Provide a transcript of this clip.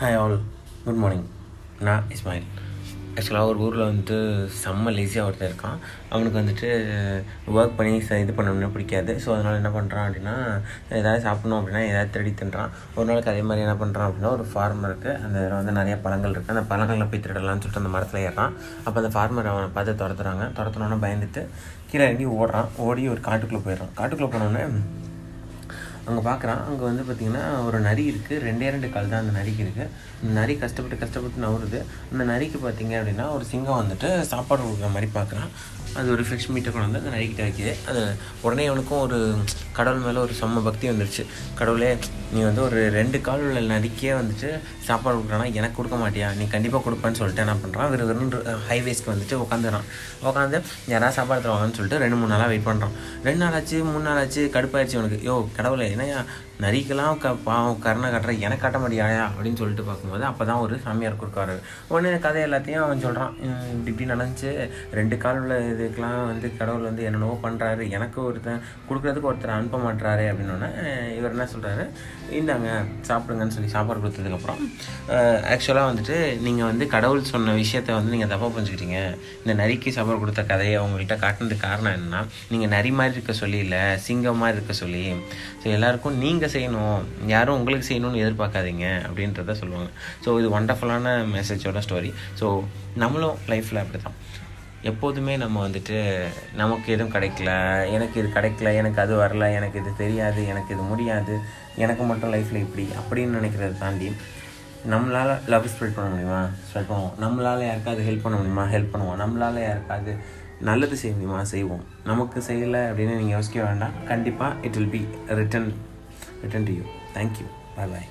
Hi all good morning நான் இஸ்மாயில் ஆக்சுவலாக ஒரு ஊரில் வந்துட்டு செம்ம லேசியாக ஒருத்தன் இருக்கான். அவனுக்கு வந்துட்டு uh, ஒர்க் பண்ணி ச இது பண்ணணும்னு பிடிக்காது. ஸோ அதனால் என்ன பண்ணுறான் அப்படின்னா ஏதாவது சாப்பிட்ணும் அப்படின்னா ஏதாவது திருடி தின்றான். ஒரு நாளைக்கு அதே மாதிரி என்ன பண்ணுறான் அப்படின்னா ஒரு ஃபார்மர் இருக்குது அந்த இதில் வந்து நிறைய பழங்கள் இருக்குது அந்த பழங்களில் போய் திருடலாம்னு சொல்லிட்டு அந்த மரத்தில் ஏறான் அப்போ அந்த ஃபார்மர் அவனை பார்த்து துரத்துறாங்க. துரத்துனோன்னே பயந்துட்டு கீழே இறங்கி ஓடுறான். ஓடி ஒரு காட்டுக்குள்ளே போயிடுறான். காட்டுக்குள்ளே போனோடனே அங்கே பார்க்குறான் அங்கே வந்து பார்த்திங்கன்னா ஒரு நரி இருக்குது ரெண்டே ரெண்டு கால் தான் அந்த நரிக்கு இருக்குது அந்த நரி கஷ்டப்பட்டு கஷ்டப்பட்டு நவருது அந்த நரிக்கு பார்த்தீங்க அப்படின்னா ஒரு சிங்கம் வந்துட்டு சாப்பாடு கொடுக்குற மாதிரி பார்க்குறான் அது ஒரு ஃப்ரெஷ் மீட்டை கொண்டு வந்து அதை நறுக்கிட்டு வைக்கிது. அது உடனே அவனுக்கும் ஒரு கடவுள் மேலே ஒரு செம்ம பக்தி வந்துடுச்சு கடவுளே நீ வந்து ஒரு ரெண்டு கால் உள்ள நரிக்கே வந்துட்டு சாப்பாடு கொடுக்குறானா எனக்கு கொடுக்க மாட்டியா? நீ கண்டிப்பாக கொடுப்பேன்னு சொல்லிட்டு என்ன பண்ணுறான் வெறும் வெறும் ஹைவேஸ்க்கு வந்துட்டு உட்காந்துறான் உட்காந்து யாராவது சாப்பாடு தருவாங்கன்னு சொல்லிட்டு ரெண்டு மூணு நாளாக வெயிட் பண்ணுறான் ரெண்டு நாள் ஆச்சு மூணு நாள் ஆச்சு கடுப்பாயிடுச்சு உனக்கு யோ கடவுளே என்னையா நரிக்கெல்லாம் க பாவம் கருணை காட்டுற எனக்கு காட்ட மாட்டியாயா? அப்படின்னு சொல்லிட்டு பார்க்கும்போது அப்போ தான் ஒரு சாமியார் கொடுக்காரு உடனே கதை எல்லாத்தையும் அவன் சொல்கிறான் இப்படி இப்படி நடந்துச்சு. ரெண்டு கால் உள்ள இதுக்கெலாம் வந்து கடவுள் வந்து என்னென்னவோ பண்ணுறாரு எனக்கு ஒருத்தன் கொடுக்குறதுக்கு ஒருத்தர் அனுப்ப மாட்டுறாரு அப்படின்னோடனே இவர் என்ன சொல்கிறாரு இந்தாங்க சாப்பிடுங்கன்னு சொல்லி சாப்பாடு கொடுத்ததுக்கப்புறம் ஆக்சுவலாக வந்துட்டு நீங்கள் வந்து கடவுள் சொன்ன விஷயத்த வந்து நீங்கள் தப்பாக புரிஞ்சுக்கிட்டீங்க. இந்த நரிக்கு சாப்பாடு கொடுத்த கதையை அவங்கள்ட்ட காட்டினதுக்கு காரணம் என்னன்னா நீங்கள் நரி மாதிரி இருக்க சொல்லி இல்லை சிங்கம் மாதிரி இருக்க சொல்லி. ஸோ எல்லாருக்கும் நீங்கள் செய்யணும்? யாரும் உங்களுக்கு செய்யணும்னு எதிர்பார்க்காதீங்க அப்படின்றத சொல்லுவாங்க. ஸோ இது ஒண்டர்ஃபுல்லான மெசேஜோட ஸ்டோரி ஸோ நம்மளும் லைஃப்பில் அப்படி தான் எப்போதுமே நம்ம வந்துட்டு நமக்கு எதுவும் கிடைக்கல எனக்கு இது கிடைக்கல எனக்கு அது வரல எனக்கு இது தெரியாது எனக்கு இது முடியாது எனக்கு மட்டும் லைஃப்பில் இப்படி அப்படின்னு நினைக்கிறத தாண்டி நம்மளால் லவ் ஸ்ப்ரெட் பண்ண முடியுமா? ஸ்ப்ரெட் பண்ணுவோம். நம்மளால் யாருக்காவது ஹெல்ப் பண்ண முடியுமா? ஹெல்ப் பண்ணுவோம். நம்மளால் யாருக்காவது நல்லது செய்ய முடியுமா? செய்வோம். நமக்கு செய்யலை அப்படின்னு நீங்கள் யோசிக்க வேண்டாம். கண்டிப்பாக it will be return return to you thank you bye bye